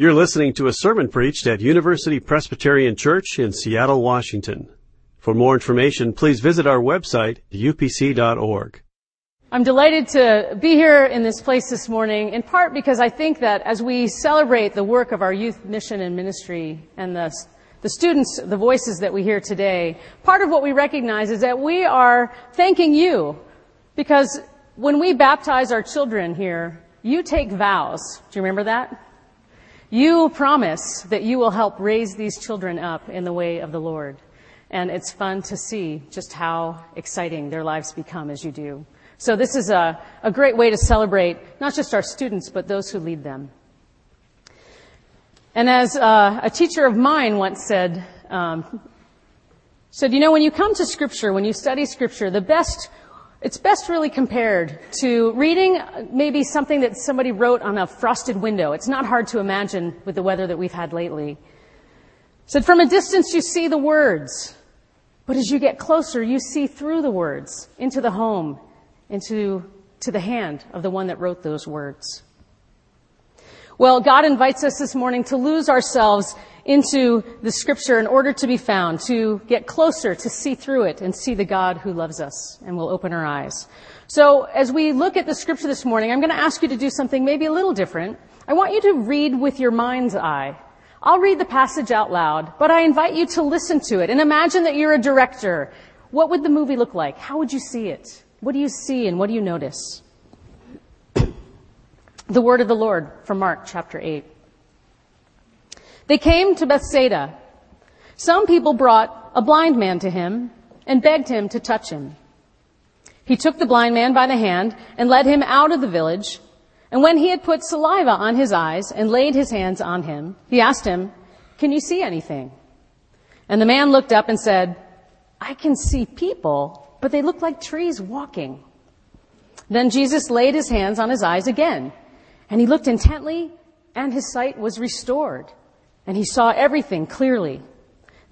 You're listening to a sermon preached at University Presbyterian Church in Seattle, Washington. For more information, please visit our website, upc.org. I'm delighted to be here in this place this morning, in part because I think that as we celebrate the work of our youth mission and ministry and the, the students, the voices that we hear today, part of what we recognize is that we are thanking you because when we baptize our children here, you take vows. Do you remember that? You promise that you will help raise these children up in the way of the Lord. And it's fun to see just how exciting their lives become as you do. So this is a, a great way to celebrate not just our students, but those who lead them. And as uh, a teacher of mine once said, um, said, you know, when you come to Scripture, when you study Scripture, the best it's best really compared to reading uh, maybe something that somebody wrote on a frosted window. It's not hard to imagine with the weather that we've had lately. Said from a distance you see the words, but as you get closer you see through the words into the home, into to the hand of the one that wrote those words. Well, God invites us this morning to lose ourselves into the scripture in order to be found, to get closer, to see through it and see the God who loves us and will open our eyes. So as we look at the scripture this morning, I'm going to ask you to do something maybe a little different. I want you to read with your mind's eye. I'll read the passage out loud, but I invite you to listen to it and imagine that you're a director. What would the movie look like? How would you see it? What do you see and what do you notice? the word of the Lord from Mark chapter 8. They came to Bethsaida. Some people brought a blind man to him and begged him to touch him. He took the blind man by the hand and led him out of the village. And when he had put saliva on his eyes and laid his hands on him, he asked him, Can you see anything? And the man looked up and said, I can see people, but they look like trees walking. Then Jesus laid his hands on his eyes again, and he looked intently, and his sight was restored and he saw everything clearly.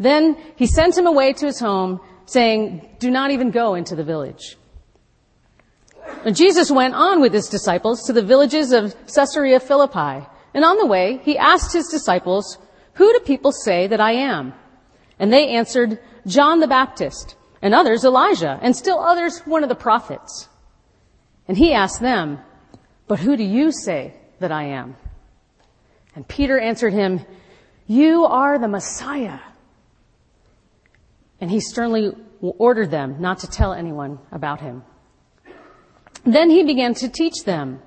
Then he sent him away to his home, saying, Do not even go into the village. And Jesus went on with his disciples to the villages of Caesarea Philippi. And on the way, he asked his disciples, Who do people say that I am? And they answered, John the Baptist, and others Elijah, and still others one of the prophets. And he asked them, But who do you say that I am? And Peter answered him, you are the Messiah. And he sternly ordered them not to tell anyone about him. Then he began to teach them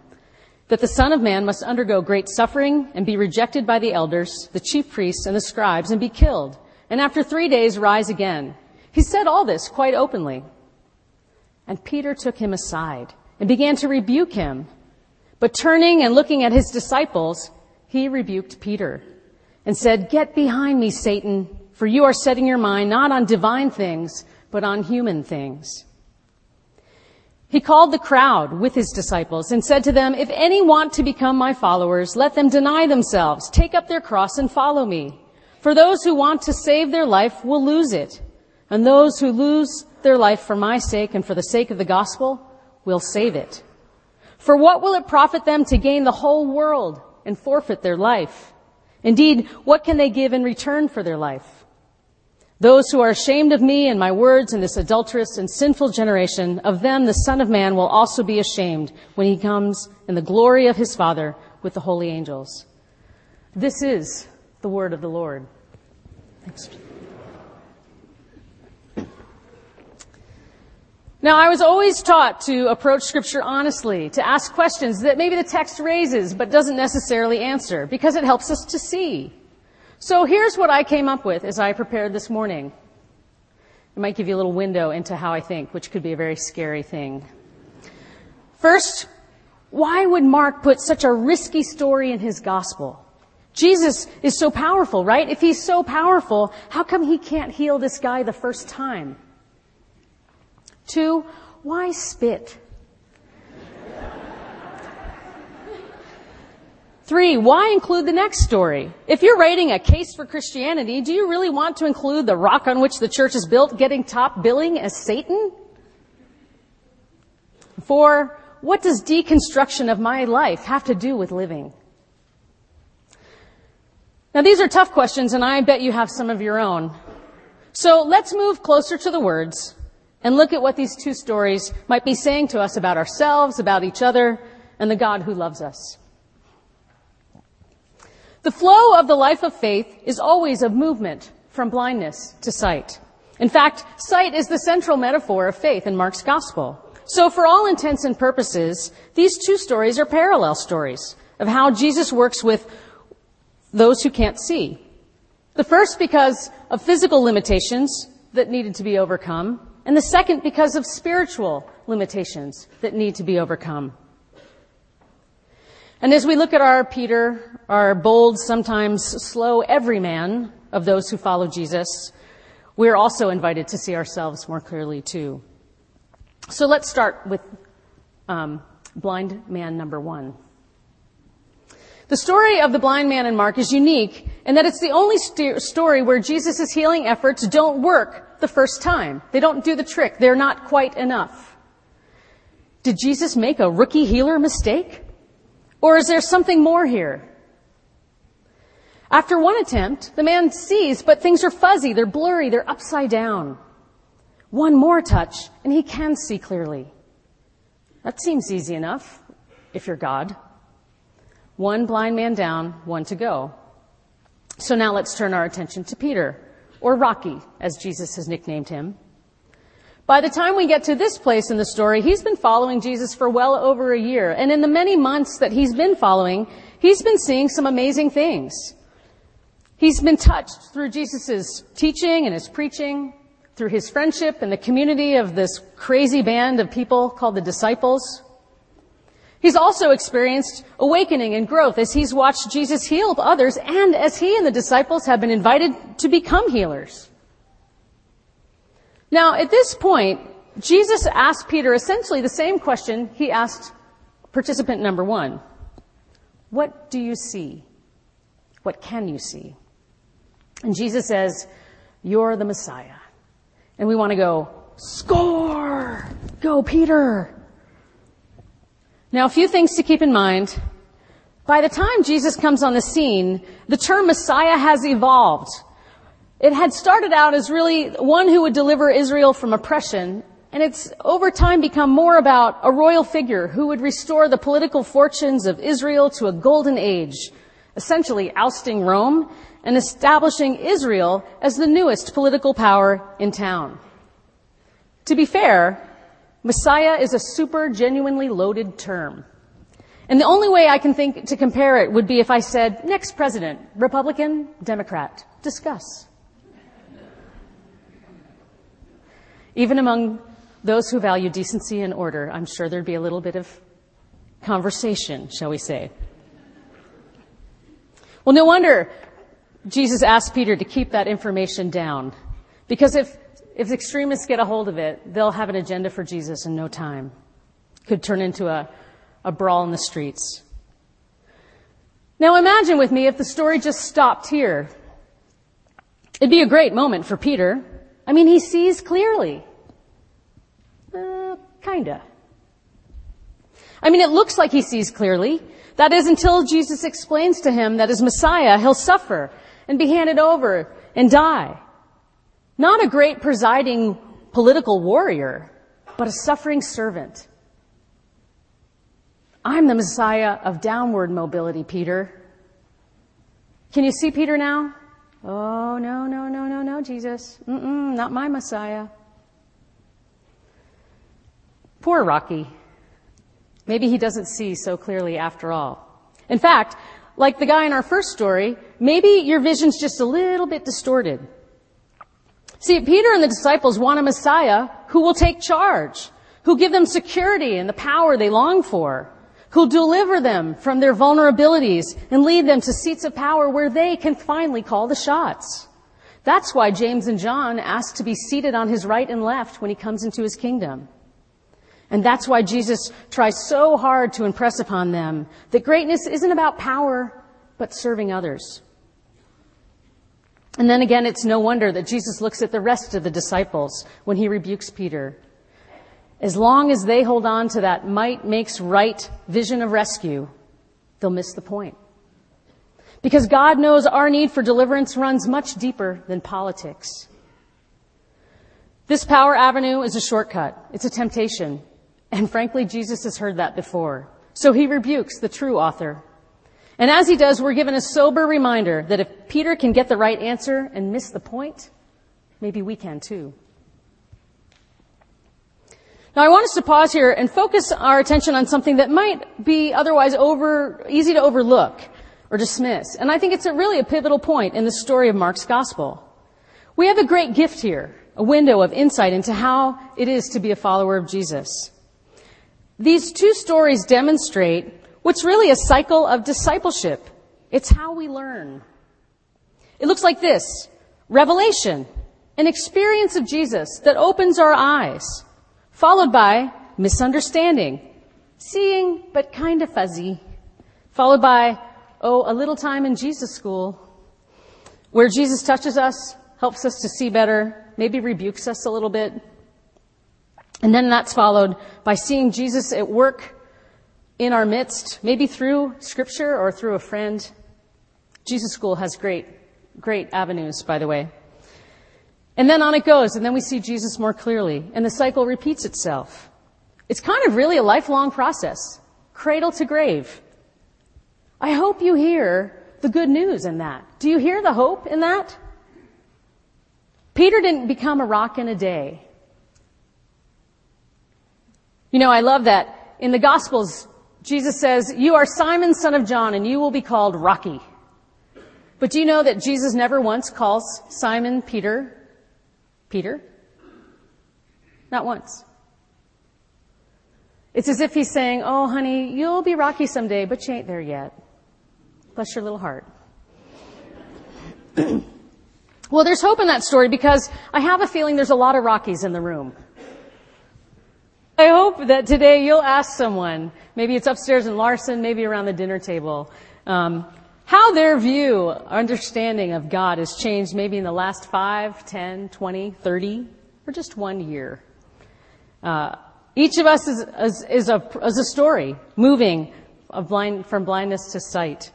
that the Son of Man must undergo great suffering and be rejected by the elders, the chief priests, and the scribes, and be killed, and after three days rise again. He said all this quite openly. And Peter took him aside and began to rebuke him. But turning and looking at his disciples, he rebuked Peter and said, Get behind me, Satan, for you are setting your mind not on divine things, but on human things. He called the crowd with his disciples and said to them, If any want to become my followers, let them deny themselves, take up their cross and follow me. For those who want to save their life will lose it, and those who lose their life for my sake and for the sake of the gospel will save it. For what will it profit them to gain the whole world and forfeit their life? Indeed, what can they give in return for their life? Those who are ashamed of me and my words in this adulterous and sinful generation, of them the Son of Man will also be ashamed when he comes in the glory of his Father with the holy angels. This is the word of the Lord. Thanks. Now, I was always taught to approach scripture honestly, to ask questions that maybe the text raises but doesn't necessarily answer, because it helps us to see. So here's what I came up with as I prepared this morning. It might give you a little window into how I think, which could be a very scary thing. First, why would Mark put such a risky story in his gospel? Jesus is so powerful, right? If he's so powerful, how come he can't heal this guy the first time? Two, why spit? Three, why include the next story? If you're writing a case for Christianity, do you really want to include the rock on which the church is built getting top billing as Satan? Four, what does deconstruction of my life have to do with living? Now these are tough questions and I bet you have some of your own. So let's move closer to the words and look at what these two stories might be saying to us about ourselves, about each other, and the God who loves us. The flow of the life of faith is always of movement from blindness to sight. In fact, sight is the central metaphor of faith in Mark's gospel. So for all intents and purposes, these two stories are parallel stories of how Jesus works with those who can't see. The first because of physical limitations that needed to be overcome, and the second because of spiritual limitations that need to be overcome. And as we look at our Peter, our bold, sometimes slow everyman of those who follow Jesus, we're also invited to see ourselves more clearly too. So let's start with um, blind man number one. The story of the blind man in Mark is unique in that it's the only st- story where Jesus' healing efforts don't work the first time. They don't do the trick. They're not quite enough. Did Jesus make a rookie healer mistake? Or is there something more here? After one attempt, the man sees, but things are fuzzy, they're blurry, they're upside down. One more touch, and he can see clearly. That seems easy enough, if you're God. One blind man down, one to go. So now let's turn our attention to Peter, or Rocky, as Jesus has nicknamed him. By the time we get to this place in the story, he's been following Jesus for well over a year. And in the many months that he's been following, he's been seeing some amazing things. He's been touched through Jesus' teaching and his preaching, through his friendship and the community of this crazy band of people called the disciples. He's also experienced awakening and growth as he's watched Jesus heal others and as he and the disciples have been invited to become healers. Now, at this point, Jesus asked Peter essentially the same question he asked participant number one. What do you see? What can you see? And Jesus says, You're the Messiah. And we want to go, Score! Go, Peter! Now, a few things to keep in mind. By the time Jesus comes on the scene, the term Messiah has evolved. It had started out as really one who would deliver Israel from oppression, and it's over time become more about a royal figure who would restore the political fortunes of Israel to a golden age, essentially ousting Rome and establishing Israel as the newest political power in town. To be fair, Messiah is a super genuinely loaded term. And the only way I can think to compare it would be if I said, next president, Republican, Democrat, discuss. Even among those who value decency and order, I'm sure there'd be a little bit of conversation, shall we say. Well, no wonder Jesus asked Peter to keep that information down. Because if if extremists get a hold of it, they'll have an agenda for Jesus in no time. Could turn into a, a brawl in the streets. Now imagine with me if the story just stopped here. It'd be a great moment for Peter. I mean, he sees clearly. Uh, kinda. I mean, it looks like he sees clearly. That is until Jesus explains to him that as Messiah, he'll suffer and be handed over and die. Not a great presiding political warrior, but a suffering servant. I'm the Messiah of downward mobility, Peter. Can you see Peter now? Oh, no, no, no, no, no, Jesus. Mm-mm, not my Messiah. Poor Rocky. Maybe he doesn't see so clearly after all. In fact, like the guy in our first story, maybe your vision's just a little bit distorted. See, Peter and the disciples want a Messiah who will take charge, who give them security and the power they long for, who'll deliver them from their vulnerabilities and lead them to seats of power where they can finally call the shots. That's why James and John ask to be seated on his right and left when he comes into his kingdom. And that's why Jesus tries so hard to impress upon them that greatness isn't about power, but serving others. And then again, it's no wonder that Jesus looks at the rest of the disciples when he rebukes Peter. As long as they hold on to that might makes right vision of rescue, they'll miss the point. Because God knows our need for deliverance runs much deeper than politics. This power avenue is a shortcut. It's a temptation. And frankly, Jesus has heard that before. So he rebukes the true author. And as he does, we're given a sober reminder that if Peter can get the right answer and miss the point, maybe we can too. Now I want us to pause here and focus our attention on something that might be otherwise over, easy to overlook or dismiss. And I think it's a really a pivotal point in the story of Mark's gospel. We have a great gift here, a window of insight into how it is to be a follower of Jesus. These two stories demonstrate what's really a cycle of discipleship. It's how we learn. It looks like this. Revelation, an experience of Jesus that opens our eyes followed by misunderstanding, seeing but kind of fuzzy, followed by, oh, a little time in Jesus school, where Jesus touches us, helps us to see better, maybe rebukes us a little bit. And then that's followed by seeing Jesus at work in our midst, maybe through scripture or through a friend. Jesus School has great, great avenues, by the way. And then on it goes, and then we see Jesus more clearly, and the cycle repeats itself. It's kind of really a lifelong process, cradle to grave. I hope you hear the good news in that. Do you hear the hope in that? Peter didn't become a rock in a day. You know, I love that. In the Gospels, Jesus says, You are Simon, son of John, and you will be called Rocky. But do you know that Jesus never once calls Simon Peter Peter? Not once. It's as if he's saying, Oh, honey, you'll be rocky someday, but you ain't there yet. Bless your little heart. well, there's hope in that story because I have a feeling there's a lot of Rockies in the room. I hope that today you'll ask someone, maybe it's upstairs in Larson, maybe around the dinner table, um, how their view, understanding of God has changed maybe in the last 5, 10, 20, 30, or just one year. Uh, each of us is, is, is, a, is a story moving blind, from blindness to sight.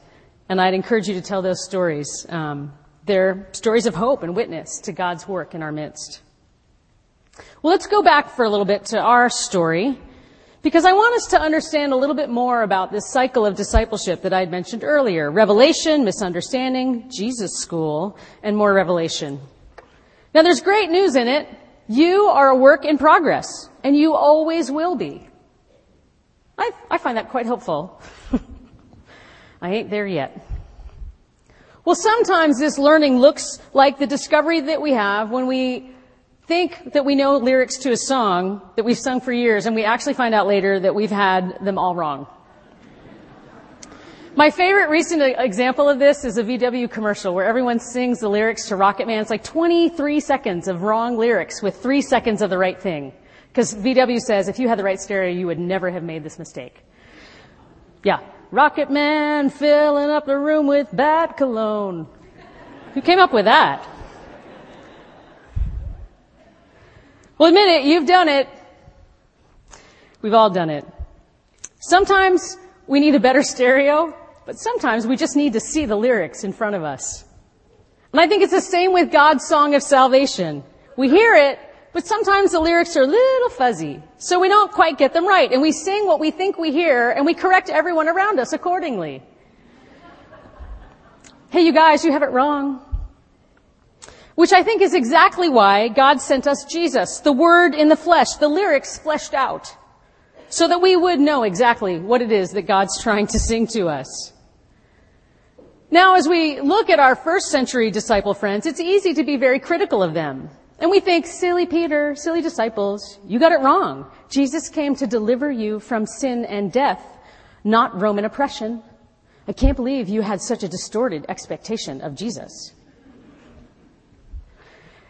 And I'd encourage you to tell those stories. Um, they're stories of hope and witness to God's work in our midst. Well, let's go back for a little bit to our story. Because I want us to understand a little bit more about this cycle of discipleship that I had mentioned earlier. Revelation, misunderstanding, Jesus school, and more revelation. Now there's great news in it. You are a work in progress, and you always will be. I, I find that quite helpful. I ain't there yet. Well, sometimes this learning looks like the discovery that we have when we think that we know lyrics to a song that we've sung for years and we actually find out later that we've had them all wrong. My favorite recent example of this is a VW commercial where everyone sings the lyrics to Rocket Man. It's like 23 seconds of wrong lyrics with three seconds of the right thing. Because VW says if you had the right stereo, you would never have made this mistake. Yeah. Rocket Man filling up the room with bad cologne. Who came up with that? Well, admit it, you've done it. We've all done it. Sometimes we need a better stereo, but sometimes we just need to see the lyrics in front of us. And I think it's the same with God's song of salvation. We hear it, but sometimes the lyrics are a little fuzzy, so we don't quite get them right, and we sing what we think we hear, and we correct everyone around us accordingly. Hey, you guys, you have it wrong. Which I think is exactly why God sent us Jesus, the Word in the flesh, the lyrics fleshed out, so that we would know exactly what it is that God's trying to sing to us. Now, as we look at our first century disciple friends, it's easy to be very critical of them. And we think, silly Peter, silly disciples, you got it wrong. Jesus came to deliver you from sin and death, not Roman oppression. I can't believe you had such a distorted expectation of Jesus.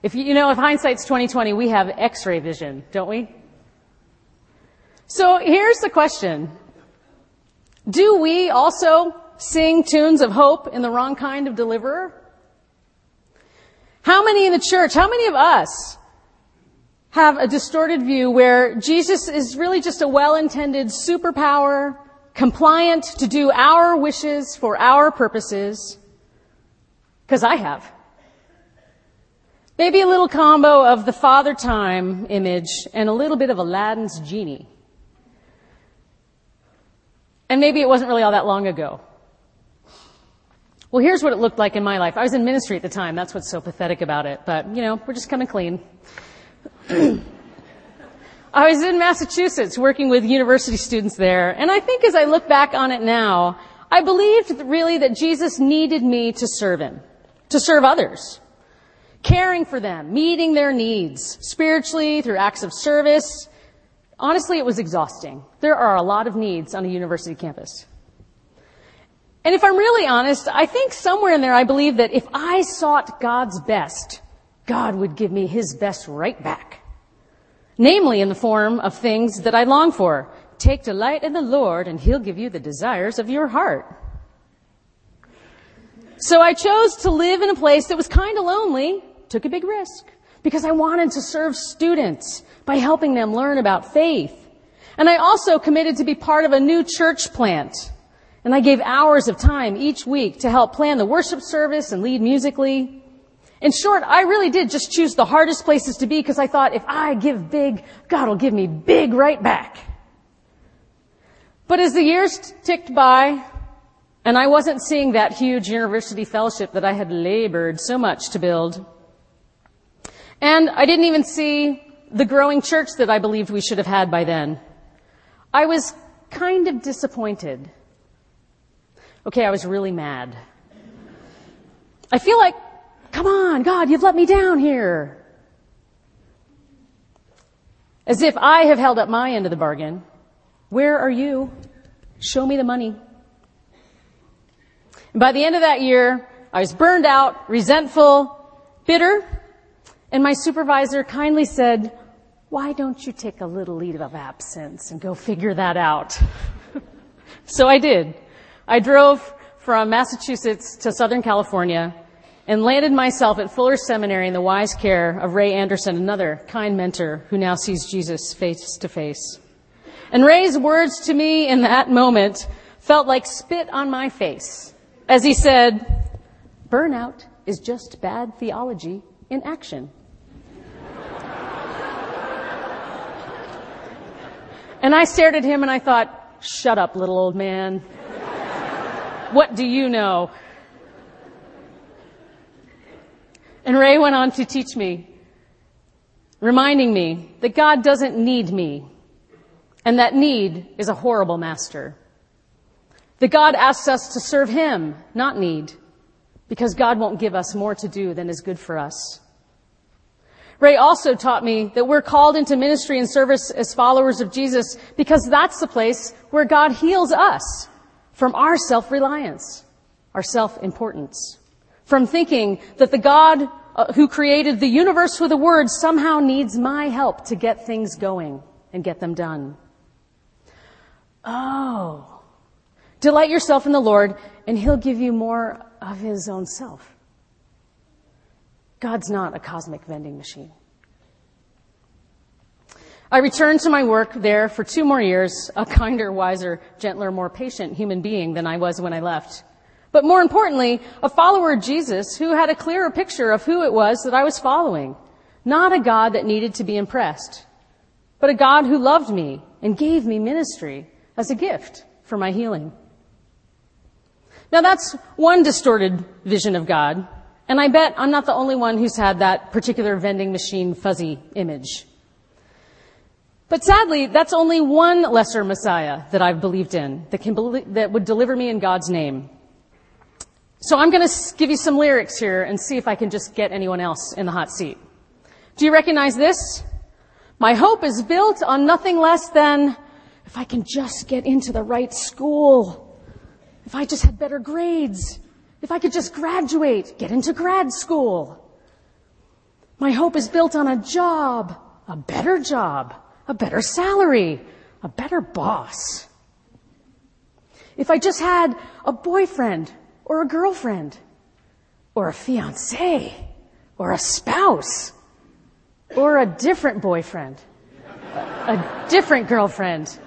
If you, you know, if hindsight's 2020, we have x-ray vision, don't we? So here's the question. Do we also sing tunes of hope in the wrong kind of deliverer? How many in the church, how many of us have a distorted view where Jesus is really just a well-intended superpower, compliant to do our wishes for our purposes, Because I have. Maybe a little combo of the Father Time image and a little bit of Aladdin's genie. And maybe it wasn't really all that long ago. Well, here's what it looked like in my life. I was in ministry at the time. That's what's so pathetic about it. But, you know, we're just coming clean. I was in Massachusetts working with university students there. And I think as I look back on it now, I believed really that Jesus needed me to serve him, to serve others, caring for them, meeting their needs spiritually through acts of service. Honestly, it was exhausting. There are a lot of needs on a university campus. And if I'm really honest, I think somewhere in there I believe that if I sought God's best, God would give me his best right back. Namely in the form of things that I long for. Take delight in the Lord and he'll give you the desires of your heart. So I chose to live in a place that was kind of lonely, took a big risk, because I wanted to serve students by helping them learn about faith. And I also committed to be part of a new church plant and I gave hours of time each week to help plan the worship service and lead musically. In short, I really did just choose the hardest places to be because I thought if I give big, God will give me big right back. But as the years ticked by, and I wasn't seeing that huge university fellowship that I had labored so much to build, and I didn't even see the growing church that I believed we should have had by then, I was kind of disappointed Okay, I was really mad. I feel like, come on, God, you've let me down here. As if I have held up my end of the bargain. Where are you? Show me the money. And by the end of that year, I was burned out, resentful, bitter, and my supervisor kindly said, why don't you take a little leave of absence and go figure that out? so I did. I drove from Massachusetts to Southern California and landed myself at Fuller Seminary in the wise care of Ray Anderson, another kind mentor who now sees Jesus face to face. And Ray's words to me in that moment felt like spit on my face as he said, burnout is just bad theology in action. and I stared at him and I thought, shut up, little old man. What do you know? And Ray went on to teach me, reminding me that God doesn't need me, and that need is a horrible master. That God asks us to serve Him, not need, because God won't give us more to do than is good for us. Ray also taught me that we're called into ministry and service as followers of Jesus because that's the place where God heals us from our self-reliance, our self-importance, from thinking that the God uh, who created the universe with a word somehow needs my help to get things going and get them done. Oh, delight yourself in the Lord and he'll give you more of his own self. God's not a cosmic vending machine. I returned to my work there for two more years, a kinder, wiser, gentler, more patient human being than I was when I left. But more importantly, a follower of Jesus who had a clearer picture of who it was that I was following. Not a God that needed to be impressed, but a God who loved me and gave me ministry as a gift for my healing. Now that's one distorted vision of God, and I bet I'm not the only one who's had that particular vending machine fuzzy image. But sadly, that's only one lesser Messiah that I've believed in that can that would deliver me in God's name. So I'm going to give you some lyrics here and see if I can just get anyone else in the hot seat. Do you recognize this? My hope is built on nothing less than if I can just get into the right school, if I just had better grades, if I could just graduate, get into grad school. My hope is built on a job, a better job, a better salary, a better boss. If I just had a boyfriend or a girlfriend or a fiance or a spouse or a different boyfriend, a different girlfriend,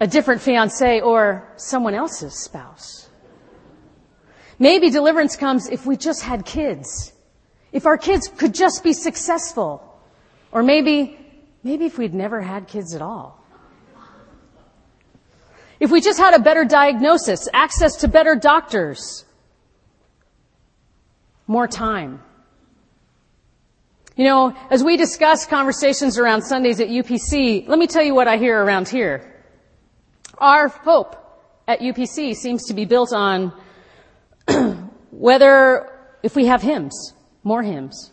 a different fiance or someone else's spouse. Maybe deliverance comes if we just had kids. If our kids could just be successful. Or maybe, maybe if we'd never had kids at all. If we just had a better diagnosis, access to better doctors, more time. You know, as we discuss conversations around Sundays at UPC, let me tell you what I hear around here. Our hope at UPC seems to be built on whether, if we have hymns, more hymns,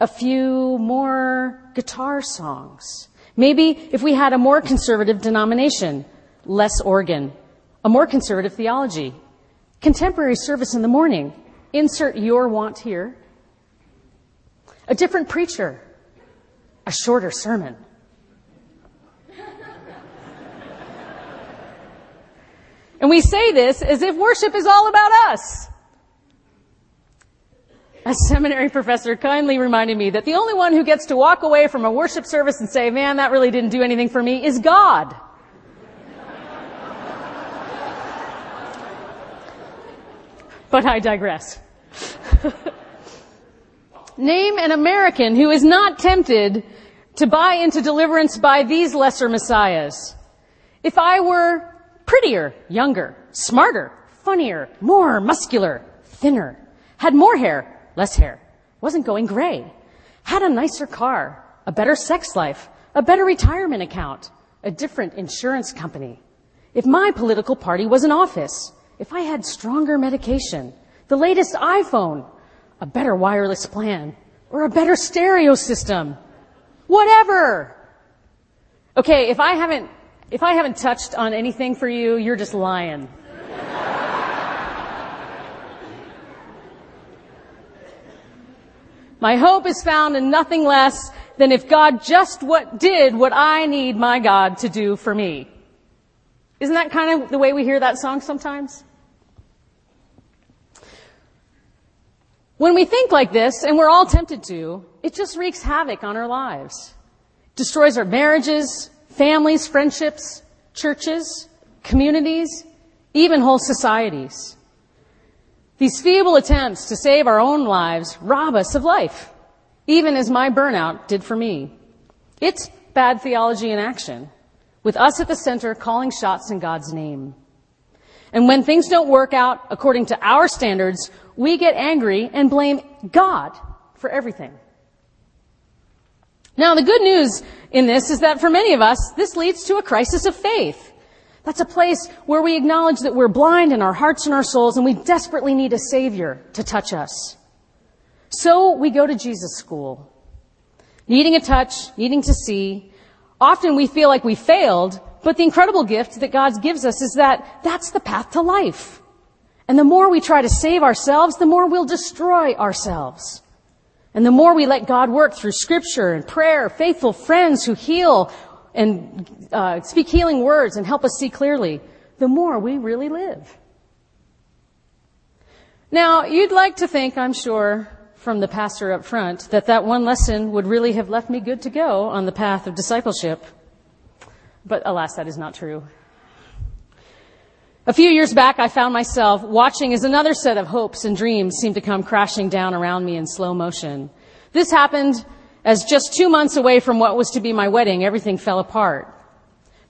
a few more guitar songs, maybe if we had a more conservative denomination, less organ, a more conservative theology, contemporary service in the morning, insert your want here, a different preacher, a shorter sermon. And we say this as if worship is all about us. A seminary professor kindly reminded me that the only one who gets to walk away from a worship service and say, man, that really didn't do anything for me is God. but I digress. Name an American who is not tempted to buy into deliverance by these lesser messiahs. If I were prettier, younger, smarter, funnier, more muscular, thinner, had more hair, less hair, wasn't going gray, had a nicer car, a better sex life, a better retirement account, a different insurance company. If my political party was in office, if I had stronger medication, the latest iPhone, a better wireless plan, or a better stereo system. Whatever. Okay, if I haven't, if I haven't touched on anything for you, you're just lying. my hope is found in nothing less than if God just what did what I need my God to do for me. Isn't that kind of the way we hear that song sometimes? When we think like this, and we're all tempted to, it just wreaks havoc on our lives. Destroys our marriages, families, friendships, churches, communities, even whole societies. These feeble attempts to save our own lives rob us of life, even as my burnout did for me. It's bad theology in action, with us at the center calling shots in God's name. And when things don't work out according to our standards, we get angry and blame God for everything. Now, the good news in this is that for many of us, this leads to a crisis of faith. That's a place where we acknowledge that we're blind in our hearts and our souls and we desperately need a savior to touch us. So we go to Jesus school. Needing a touch, needing to see. Often we feel like we failed, but the incredible gift that God gives us is that that's the path to life. And the more we try to save ourselves, the more we'll destroy ourselves. And the more we let God work through scripture and prayer, faithful friends who heal and uh, speak healing words and help us see clearly, the more we really live. Now, you'd like to think, I'm sure, from the pastor up front, that that one lesson would really have left me good to go on the path of discipleship. But alas, that is not true. A few years back, I found myself watching as another set of hopes and dreams seemed to come crashing down around me in slow motion. This happened as just two months away from what was to be my wedding, everything fell apart.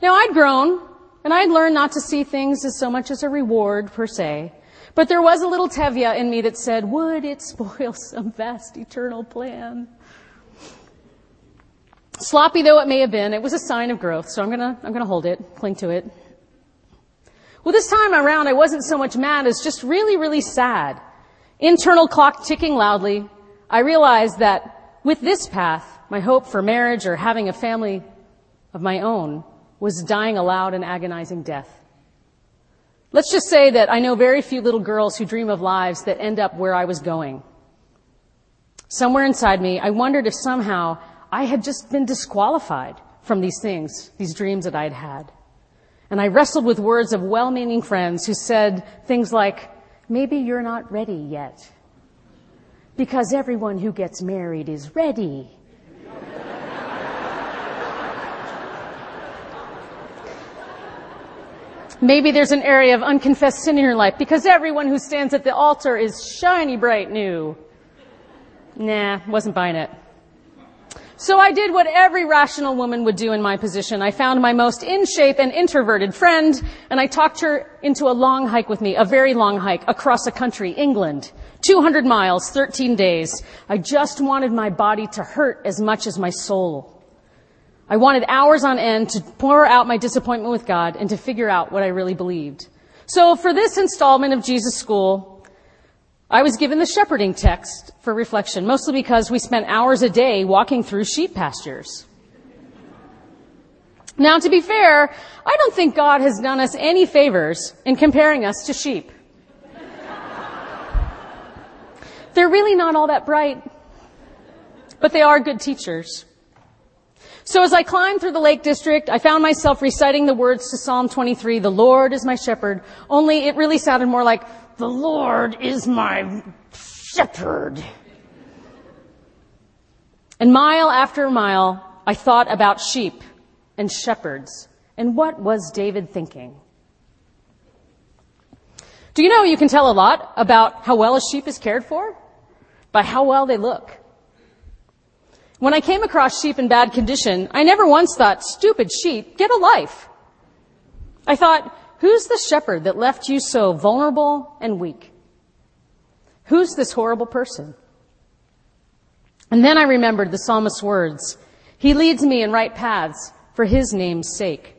Now I'd grown, and I'd learned not to see things as so much as a reward per se, but there was a little Tevye in me that said, would it spoil some vast eternal plan? Sloppy though it may have been, it was a sign of growth, so I'm gonna, I'm gonna hold it, cling to it. Well, this time around, I wasn't so much mad as just really, really sad. Internal clock ticking loudly, I realized that with this path, my hope for marriage or having a family of my own was dying a loud and agonizing death. Let's just say that I know very few little girls who dream of lives that end up where I was going. Somewhere inside me, I wondered if somehow I had just been disqualified from these things, these dreams that I had had. And I wrestled with words of well-meaning friends who said things like, maybe you're not ready yet. Because everyone who gets married is ready. Maybe there's an area of unconfessed sin in your life because everyone who stands at the altar is shiny bright new. Nah, wasn't buying it. So I did what every rational woman would do in my position. I found my most in shape and introverted friend and I talked her into a long hike with me, a very long hike across a country, England. 200 miles, 13 days. I just wanted my body to hurt as much as my soul. I wanted hours on end to pour out my disappointment with God and to figure out what I really believed. So for this installment of Jesus School, I was given the shepherding text for reflection, mostly because we spent hours a day walking through sheep pastures. Now, to be fair, I don't think God has done us any favors in comparing us to sheep. They're really not all that bright, but they are good teachers. So as I climbed through the Lake District, I found myself reciting the words to Psalm 23, the Lord is my shepherd, only it really sounded more like, the Lord is my shepherd. And mile after mile, I thought about sheep and shepherds. And what was David thinking? Do you know you can tell a lot about how well a sheep is cared for? By how well they look. When I came across sheep in bad condition, I never once thought, stupid sheep, get a life. I thought, who's the shepherd that left you so vulnerable and weak? Who's this horrible person? And then I remembered the psalmist's words. He leads me in right paths for his name's sake.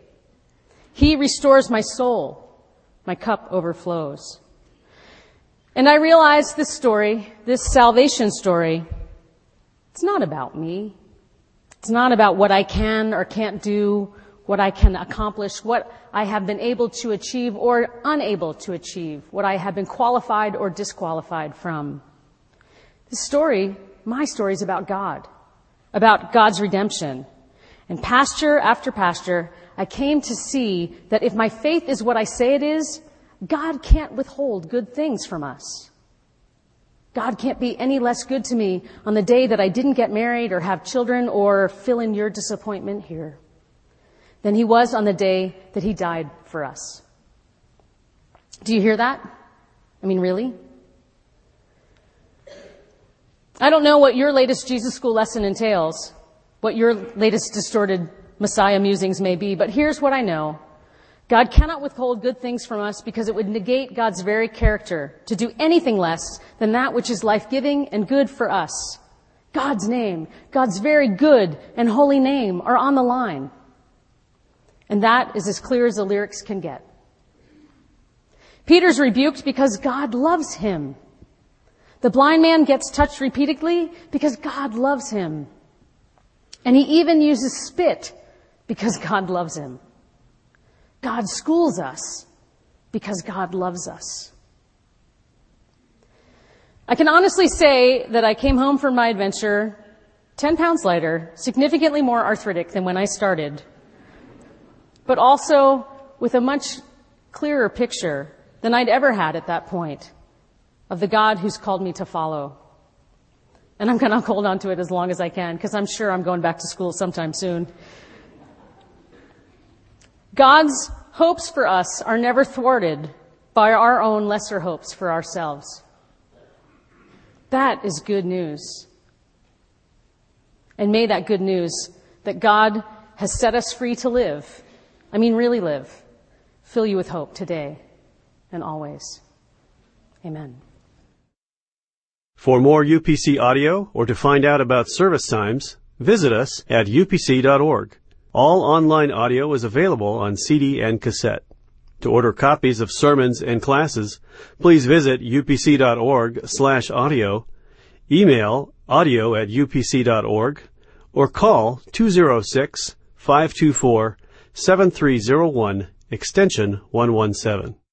He restores my soul. My cup overflows. And I realized this story, this salvation story, it's not about me. It's not about what I can or can't do, what I can accomplish, what I have been able to achieve or unable to achieve, what I have been qualified or disqualified from. This story, my story is about God, about God's redemption. And pasture after pasture, I came to see that if my faith is what I say it is, God can't withhold good things from us. God can't be any less good to me on the day that I didn't get married or have children or fill in your disappointment here than he was on the day that he died for us. Do you hear that? I mean, really? I don't know what your latest Jesus School lesson entails, what your latest distorted Messiah musings may be, but here's what I know. God cannot withhold good things from us because it would negate God's very character to do anything less than that which is life-giving and good for us. God's name, God's very good and holy name are on the line. And that is as clear as the lyrics can get. Peter's rebuked because God loves him. The blind man gets touched repeatedly because God loves him. And he even uses spit because God loves him. God schools us because God loves us. I can honestly say that I came home from my adventure 10 pounds lighter, significantly more arthritic than when I started, but also with a much clearer picture than I'd ever had at that point of the God who's called me to follow. And I'm going to hold on to it as long as I can because I'm sure I'm going back to school sometime soon. God's hopes for us are never thwarted by our own lesser hopes for ourselves. That is good news. And may that good news that God has set us free to live, I mean really live, fill you with hope today and always. Amen. For more UPC audio or to find out about service times, visit us at upc.org. All online audio is available on CD and cassette. To order copies of sermons and classes, please visit upc.org slash audio, email audio at upc.org, or call 206-524-7301, extension 117.